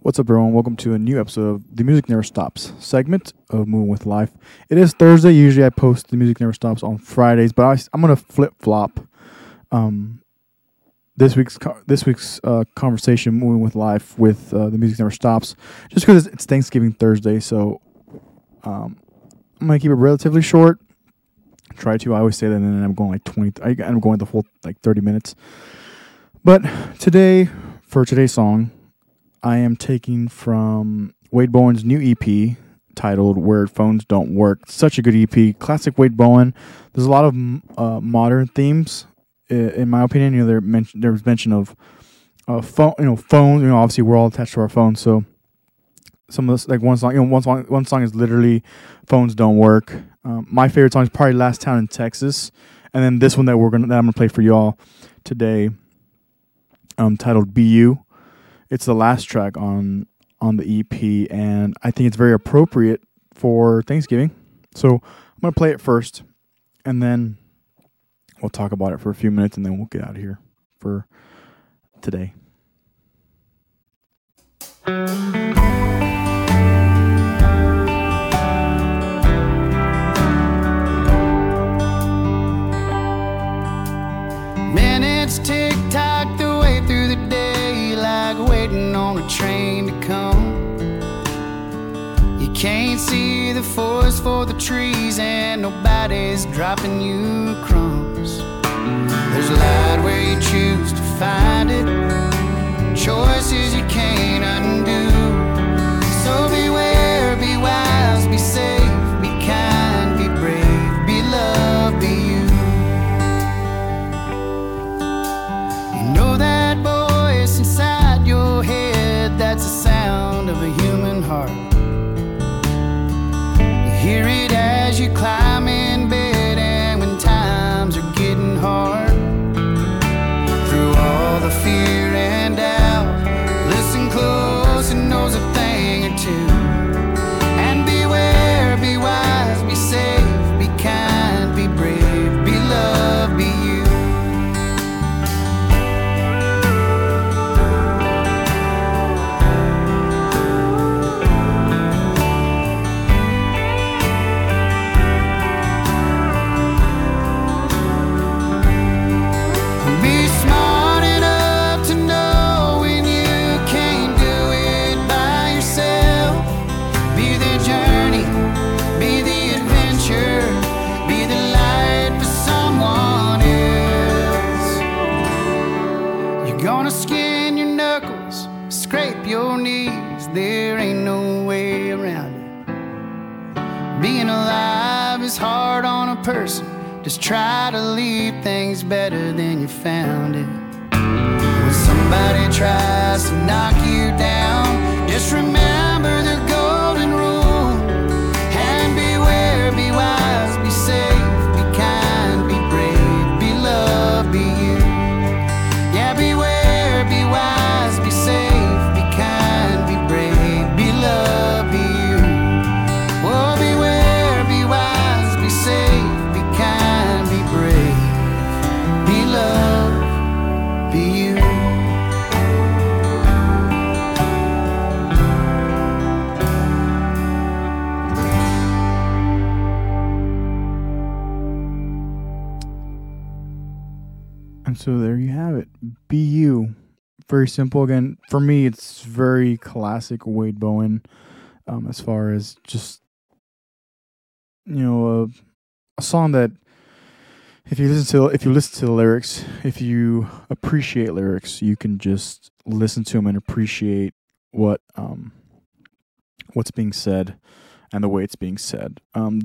What's up, everyone? Welcome to a new episode of The Music Never Stops segment of Moving with Life. It is Thursday. Usually I post The Music Never Stops on Fridays, but I, am going to flip flop um, this week's this week's uh, conversation, Moving with Life, with uh, The Music Never Stops, just because it's, Thanksgiving Thursday. So um, I'm going to keep it relatively short. Try to. I always say that, and then I'm going like 20, I, I'm going the full like 30 minutes. But today, for today's song, I am taking from Wade Bowen's new EP titled Where Phones Don't Work. Such a good EP. Classic Wade Bowen. There's a lot of uh, modern themes, in my opinion. You know, there, mention, there was mention of uh, phone, you know, phone. You know, obviously we're all attached to our phones, so some of this, like one song, you know, one song, one song is literally "Phones Don't Work." Um, my favorite song is probably "Last Town in Texas," and then this one that we're gonna that I'm gonna play for y'all today, um, titled "Be You." It's the last track on on the EP, and I think it's very appropriate for Thanksgiving. So I'm gonna play it first, and then we'll talk about it for a few minutes, and then we'll get out of here for today. Can't see the forest for the trees, and nobody's dropping you crumbs. There's light where you choose to find it, choices you can't to leave things better than you found it. When somebody tries to knock you down, just remember so there you have it. Be you. Very simple. Again, for me, it's very classic Wade Bowen um, as far as just, you know, a, a song that if you listen to if you listen to the lyrics, if you appreciate lyrics, you can just listen to them and appreciate what um what's being said and the way it's being said. Um,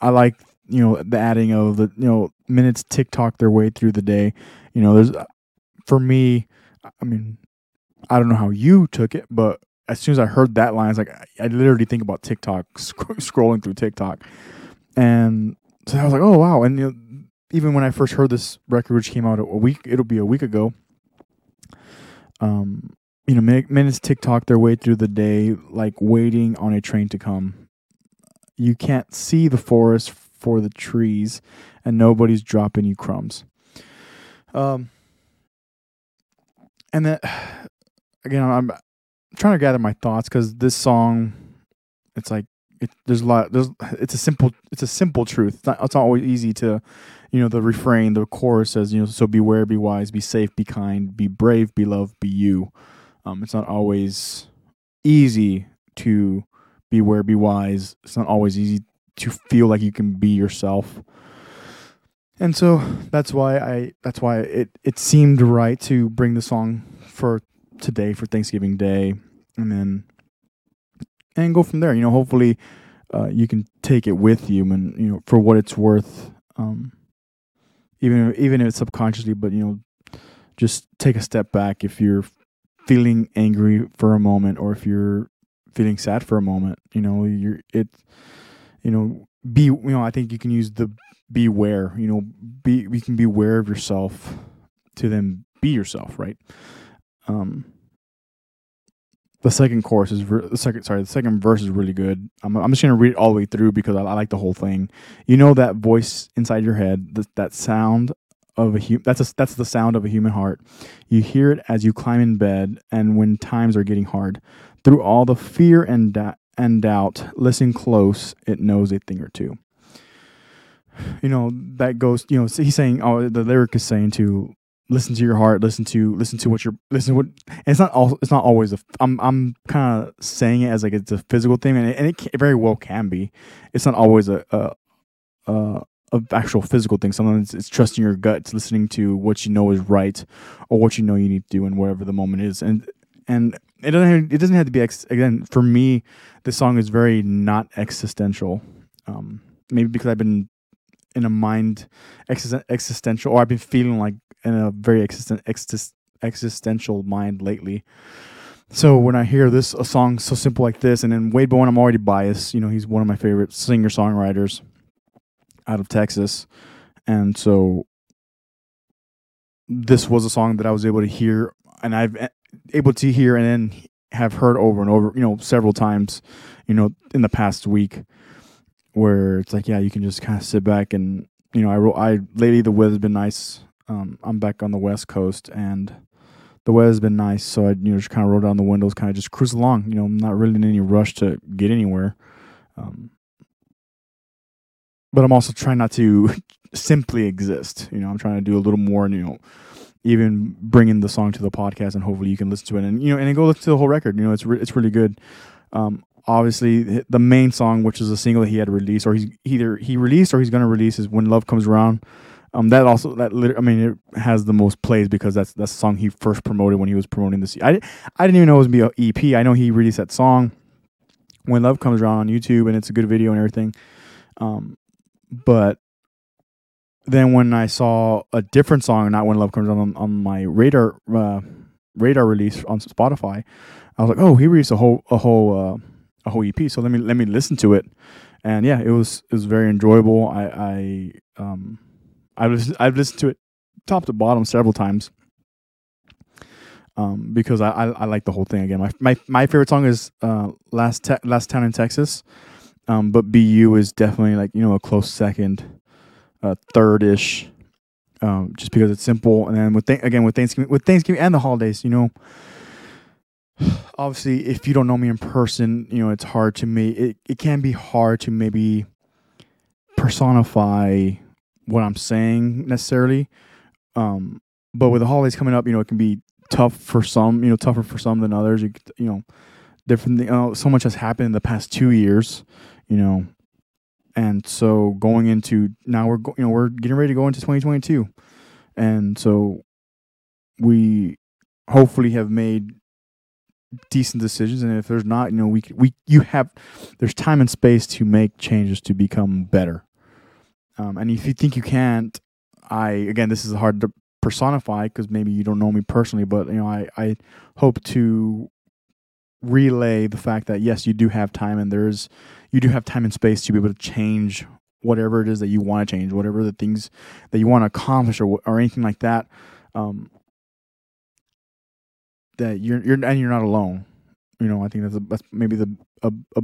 I like you know the adding of the you know minutes TikTok their way through the day. You know, there's for me. I mean, I don't know how you took it, but as soon as I heard that line, it's like I, literally think about TikTok sc- scrolling through TikTok, and so I was like, oh wow. And you know, even when I first heard this record, which came out a week, it'll be a week ago. Um, you know, min- minutes TikTok their way through the day, like waiting on a train to come. You can't see the forest for the trees, and nobody's dropping you crumbs. Um, and then again, I'm trying to gather my thoughts because this song, it's like it, there's a lot. There's it's a simple it's a simple truth. It's not, it's not always easy to, you know, the refrain, the chorus says, you know, so beware, be wise, be safe, be kind, be brave, be loved, be you. Um, it's not always easy to beware, be wise. It's not always easy to feel like you can be yourself. And so that's why I that's why it it seemed right to bring the song for today for Thanksgiving Day, and then and go from there. You know, hopefully uh, you can take it with you, and you know for what it's worth. Um, even even if it's subconsciously, but you know, just take a step back if you're feeling angry for a moment, or if you're feeling sad for a moment. You know, you're it. You know, be you know. I think you can use the beware. You know, be you can be aware of yourself to then be yourself, right? Um, the second chorus is ver- the second. Sorry, the second verse is really good. I'm I'm just gonna read it all the way through because I, I like the whole thing. You know that voice inside your head, th- that sound of a hu- that's a, that's the sound of a human heart. You hear it as you climb in bed and when times are getting hard. Through all the fear and da- and doubt, listen close. It knows a thing or two. You know that goes. You know he's saying. Oh, the lyric is saying to listen to your heart listen to listen to what you're listen to what it's not all it's not always a i'm i'm kind of saying it as like it's a physical thing and it, and it, can, it very well can be it's not always a a, a a actual physical thing sometimes it's trusting your gut it's listening to what you know is right or what you know you need to do in whatever the moment is and and it doesn't have, it doesn't have to be ex- again for me this song is very not existential um maybe because i've been in a mind existen- existential or i've been feeling like in a very existen- exist- existential mind lately. So when I hear this a song so simple like this, and then Wade Bowen, I'm already biased. You know, he's one of my favorite singer songwriters out of Texas, and so this was a song that I was able to hear, and I've able to hear and then have heard over and over. You know, several times. You know, in the past week, where it's like, yeah, you can just kind of sit back and you know, I I lately the weather's been nice um, I'm back on the West Coast and the weather's been nice, so I you know just kind of roll down the windows, kind of just cruise along. You know, I'm not really in any rush to get anywhere. Um, but I'm also trying not to simply exist. You know, I'm trying to do a little more. You know, even bringing the song to the podcast, and hopefully you can listen to it, and you know, and go listen to the whole record. You know, it's re- it's really good. Um, obviously, the main song, which is a single that he had released, or he's either he released or he's going to release, is "When Love Comes Around." Um, that also that lit- I mean it has the most plays because that's that's the song he first promoted when he was promoting this. I I didn't even know it was gonna be an EP. I know he released that song when Love Comes Around on YouTube, and it's a good video and everything. Um, but then when I saw a different song, not when Love Comes on, on my radar uh, radar release on Spotify, I was like, oh, he released a whole a whole uh, a whole EP. So let me let me listen to it, and yeah, it was it was very enjoyable. I I um I've listened, I've listened to it top to bottom several times. Um, because I, I, I like the whole thing again. My my my favorite song is uh last te- last town in Texas, um, but Be You is definitely like you know a close second, uh, third ish, um, just because it's simple. And then with th- again with Thanksgiving with Thanksgiving and the holidays, you know, obviously if you don't know me in person, you know it's hard to me. It it can be hard to maybe personify what I'm saying necessarily. Um, but with the holidays coming up, you know, it can be tough for some, you know, tougher for some than others. You, you know, different. You know, so much has happened in the past two years, you know, and so going into now we're you know we're getting ready to go into 2022, and so we hopefully have made decent decisions. And if there's not you know we we you have there's time and space to make changes to become better. Um, and if you think you can't, I again, this is hard to personify because maybe you don't know me personally, but you know, I I hope to relay the fact that yes, you do have time, and there's you do have time and space to be able to change whatever it is that you want to change, whatever the things that you want to accomplish, or or anything like that. Um, that you're you're and you're not alone. You know, I think that's a, that's maybe the a, a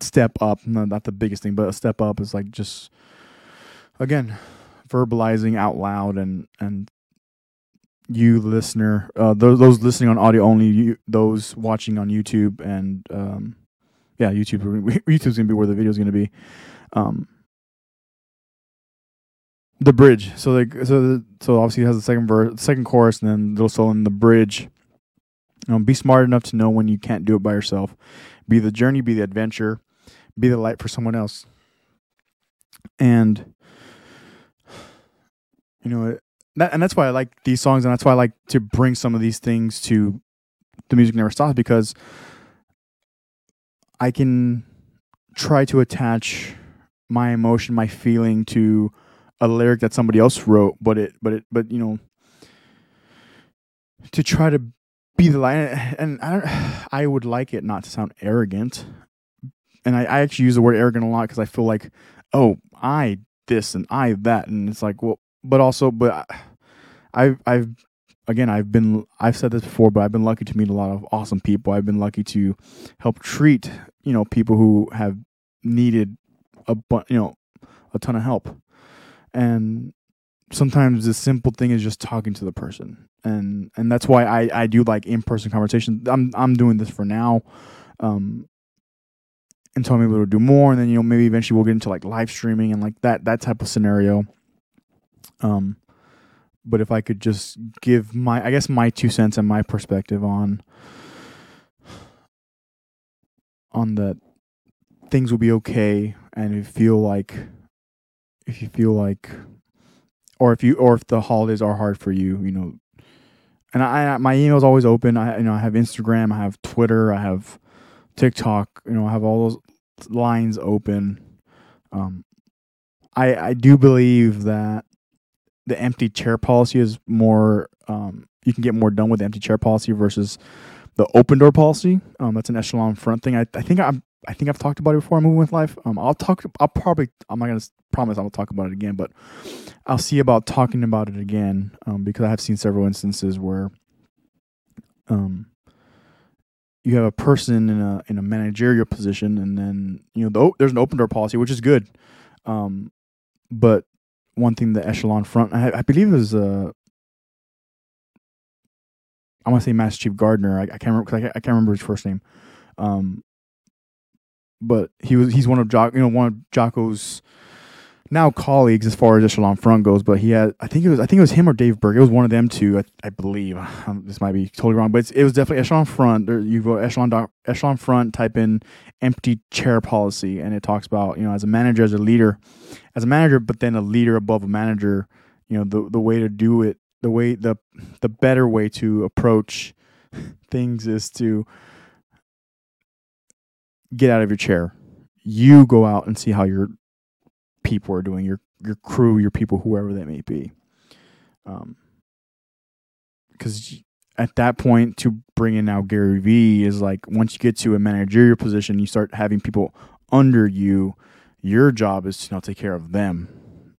step up. No, not the biggest thing, but a step up is like just again verbalizing out loud and and you listener, uh, those those listening on audio only, you, those watching on YouTube, and um, yeah, YouTube YouTube's gonna be where the video's gonna be. Um, the bridge. So like so the, so obviously it has the second verse, second chorus, and then little solo in the bridge. Know, be smart enough to know when you can't do it by yourself. Be the journey, be the adventure, be the light for someone else. And you know, that, and that's why I like these songs, and that's why I like to bring some of these things to the music never stops because I can try to attach my emotion, my feeling to a lyric that somebody else wrote, but it, but it, but you know, to try to be the line, and I I would like it not to sound arrogant, and I, I actually use the word arrogant a lot because I feel like, oh, I this and I that, and it's like, well, but also, but I've, I've, again, I've been, I've said this before, but I've been lucky to meet a lot of awesome people. I've been lucky to help treat, you know, people who have needed a, bu- you know, a ton of help. And sometimes the simple thing is just talking to the person. And and that's why i i do like in-person conversations. I'm i'm doing this for now um until able to do more. And then you know maybe eventually we'll get into like live streaming and like that that type of scenario. Um but if i could just give my i guess my two cents and my perspective on on that things will be okay and you feel like if you feel like or if you or if the holidays are hard for you you know. And i, I my email's always open. I you know i have instagram i have twitter i have tiktok you know i have all those lines open. Um i i do believe that the empty chair policy is more um you can get more done with the empty chair policy versus the open door policy um that's an echelon front thing i, I think i'm I think I've talked about it before. I'm moving with life. Um, I'll talk. I'll probably. I'm not gonna promise I'll talk about it again, but I'll see about talking about it again. Um, because I have seen several instances where, um, you have a person in a in a managerial position, and then you know the, there's an open door policy, which is good. Um, but one thing the echelon front, I, I believe, is uh, I want to say Master Chief Gardner. I, I can't remember. I, I can't remember his first name. Um, but he was he's one of Jock you know one of Jocko's now colleagues as far as echelon front goes. But he had I think it was I think it was him or Dave Berke. It was one of them two. I, I believe um, this might be totally wrong, but it was definitely echelon front. There, you go echelon doc, echelon front. Type in empty chair policy, and it talks about you know as a manager, as a leader, as a manager, but then a leader above a manager. You know the the way to do it, the way the the better way to approach things is to get out of your chair. You go out and see how your people are doing, your your crew, your people, whoever they may be. Um, because at that point, to bring in now Gary Vee is like once you get to a managerial position, you start having people under you. Your job is to now take care of them,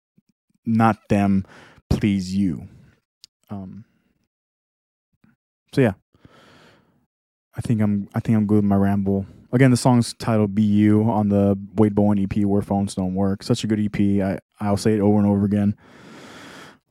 not them please you. Um. So yeah, I think I'm I think I'm good with my ramble. Again, the song's titled "Be You" on the Wade Bowen EP, "Where Phones Don't Work." Such a good EP. I I'll say it over and over again.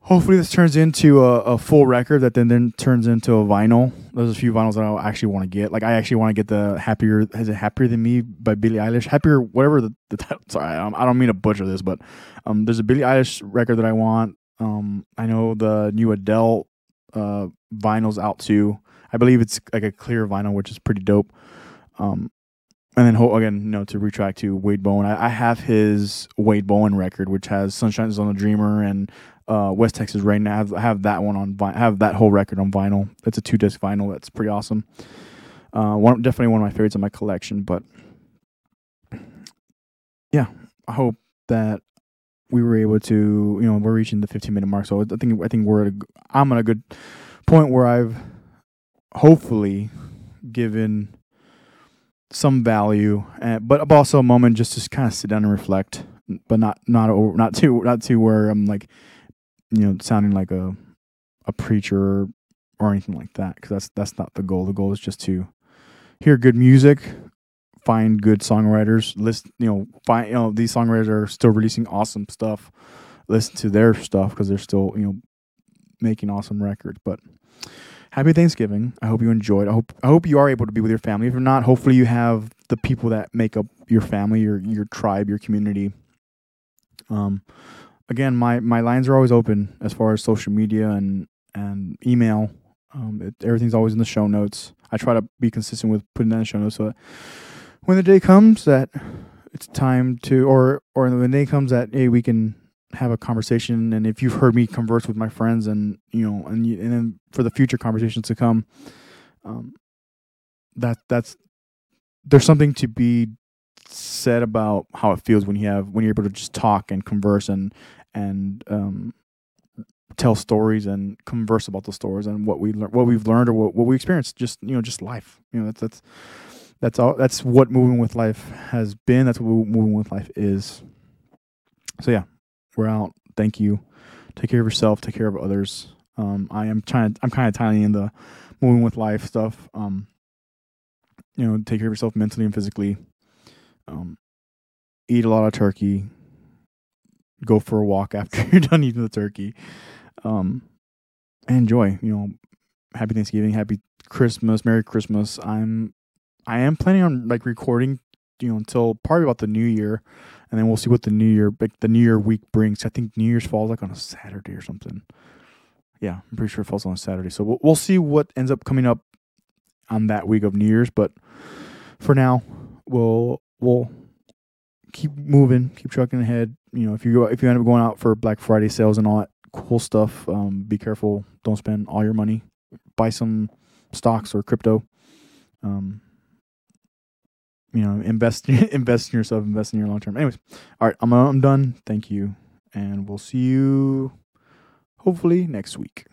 Hopefully, this turns into a, a full record that then then turns into a vinyl. There's a few vinyls that I actually want to get. Like I actually want to get the "Happier" is it "Happier Than Me" by Billie Eilish. Happier, whatever the, the title. Sorry, I don't, I don't mean to butcher this, but um, there's a Billie Eilish record that I want. Um, I know the new Adele uh vinyl's out too. I believe it's like a clear vinyl, which is pretty dope. Um, and then again, you know, to retract to Wade Bowen, I, I have his Wade Bowen record, which has "Sunshine's on the Dreamer" and uh, West Texas Rain. I have, I have that one on vi- I have that whole record on vinyl. It's a two disc vinyl. That's pretty awesome. Uh, one definitely one of my favorites in my collection. But yeah, I hope that we were able to, you know, we're reaching the 15 minute mark. So I think I think we're at a, I'm at a good point where I've hopefully given some value, uh, but also a moment just to kind of sit down and reflect, but not not over, not too not too where I'm like, you know, sounding like a a preacher or anything like that. Because that's that's not the goal. The goal is just to hear good music, find good songwriters, list you know find you know these songwriters are still releasing awesome stuff. Listen to their stuff because they're still you know making awesome records. But happy Thanksgiving. I hope you enjoyed. I hope I hope you are able to be with your family. If not, hopefully you have the people that make up your family, your your tribe, your community. Um, again, my my lines are always open as far as social media and and email. Um, it, everything's always in the show notes. I try to be consistent with putting that in the show notes so that when the day comes that it's time to, or or when the day comes that hey, we can have a conversation. And if you've heard me converse with my friends, and you know, and you, and then for the future conversations to come, um, that that's there's something to be said about how it feels when you have when you're able to just talk and converse and and um, tell stories and converse about the stories and what we lear- what we've learned or what, what we experienced just you know just life you know that's that's that's all that's what moving with life has been. That's what moving with life is. So yeah we're out. Thank you. Take care of yourself. Take care of others. Um i am trying i'm kind of tying in the moving with life stuff. Um you know take care of yourself mentally and physically. Um eat a lot of turkey. Go for a walk after you're done eating the turkey. Um enjoy you know happy thanksgiving happy christmas merry christmas. I'm i am planning on like recording you know until probably about the new year and then we'll see what the new year like the new year week brings. I think new year's falls like on a saturday or something. Yeah i'm pretty sure it falls on a saturday. So we'll, we'll see what ends up coming up on that week of new year's but for now we'll we'll keep moving keep trucking ahead. You know if you go if you end up going out for black friday sales and all that cool stuff um be careful. Don't spend all your money. Buy some stocks or crypto. Um you know invest invest in yourself invest in your long term. Anyways all right i'm i'm done. Thank you. And we'll see you hopefully next week